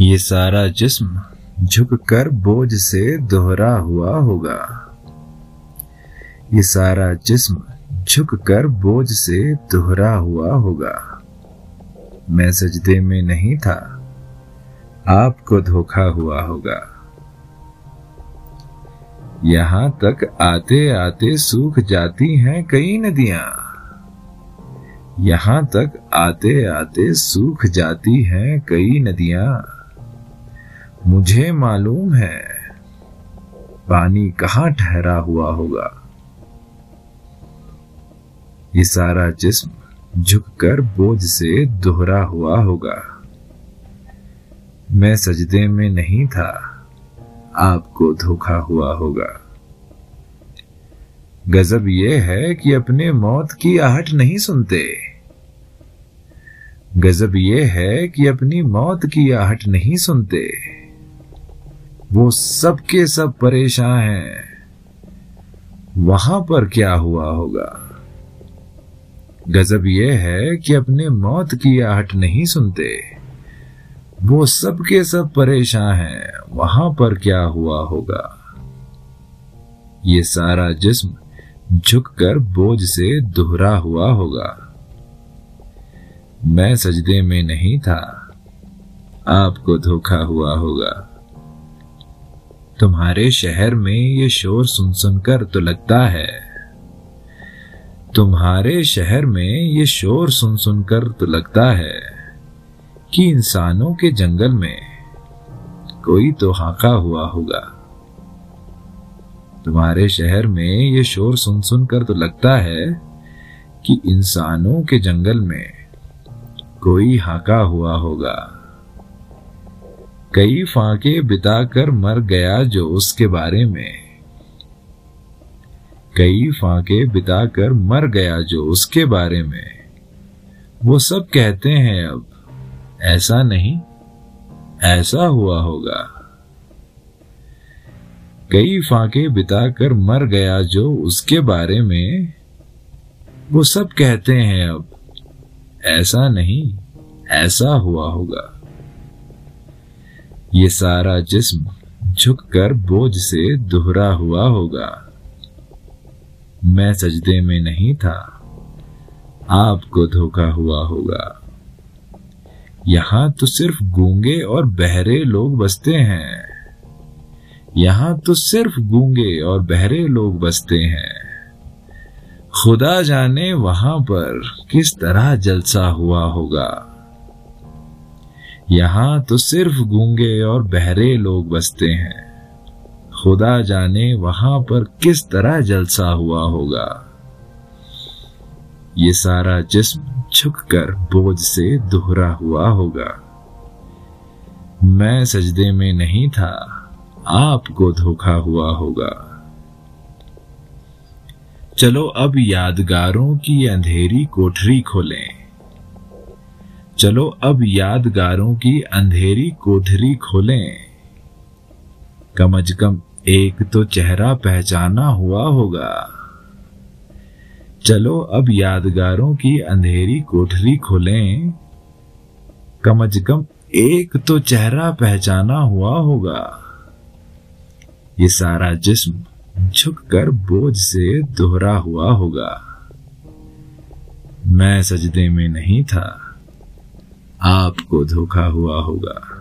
ये सारा जिस्म झुककर बोझ से दोहरा हुआ होगा। ये सारा जिस्म झुककर बोझ से दोहरा हुआ होगा। मैं सजदे में नहीं था, आपको धोखा हुआ होगा। यहाँ तक आते आते सूख जाती हैं कई नदियाँ। यहाँ तक आते आते सूख जाती हैं कई नदियाँ। मुझे मालूम है। पानी कहाँ ठहरा हुआ होगा? ये सारा जिस्म झुककर बोझ से दोहरा हुआ होगा। मैं सजदे में नहीं था। आपको धोखा हुआ होगा। गजब यह है कि अपने मौत की आहट नहीं सुनते। गजब यह है कि अपनी मौत की आहट नहीं सुनते। वो सब के सब परेशान हैं। वहाँ पर क्या हुआ होगा? गजब यह है कि अपने मौत की आहट नहीं सुनते। वो सब के सब परेशान हैं। वहाँ पर क्या हुआ होगा? ये सारा जिस्म झुककर बोझ से दोहरा हुआ होगा। मैं सजदे में नहीं था। आपको धोखा हुआ होगा। तुम्हारे शहर में ये शोर सुन सुनकर तो लगता है। तुम्हारे शहर में ये शोर सुन सुनकर तो लगता है कि इंसानों के जंगल में कोई तो हाका हुआ होगा। तुम्हारे शहर में ये शोर सुन सुनकर तो लगता है कि इंसानों के जंगल में कोई हाका हुआ होगा। कई फाके बिताकर मर गया जो उसके बारे में। कई फाके बिताकर मर गया जो उसके बारे में। वो सब कहते हैं अब, ऐसा नहीं, ऐसा हुआ होगा। कई फाके बिताकर मर गया जो उसके बारे में। वो सब कहते हैं अब, ऐसा नहीं, ऐसा हुआ होगा। ये सारा जिस्म झुककर बोझ से दोहरा हुआ होगा। मैं सजदे में नहीं था, आपको धोखा हुआ होगा। यहाँ तो सिर्फ़ गूँगे और बहरे लोग बसते हैं। यहाँ तो सिर्फ़ गूँगे और बहरे लोग बसते हैं। खुदा जाने वहाँ पर किस तरह जलसा हुआ होगा। यहाँ तो सिर्फ़ गूँगे और बहरे लोग बसते हैं। खुदा जाने वहाँ पर किस तरह जलसा हुआ होगा। ये सारा जिस्म झुककर बोझ से दोहरा हुआ होगा। मैं सजदे में नहीं था आपको धोखा हुआ होगा। चलो अब यादगारों की अंधेरी कोठरी खोलें। चलो अब यादगारों की अंधेरी कोठरी खोलें। कम अज कम एक तो चेहरा पहचाना हुआ होगा। चलो अब यादगारों की अंधेरी कोठरी खोलें। कम अज कम एक तो चेहरा पहचाना हुआ होगा। ये सारा जिस्म झुककर बोझ से दोहरा हुआ होगा। मैं सजदे में नहीं था। आपको धोखा हुआ होगा।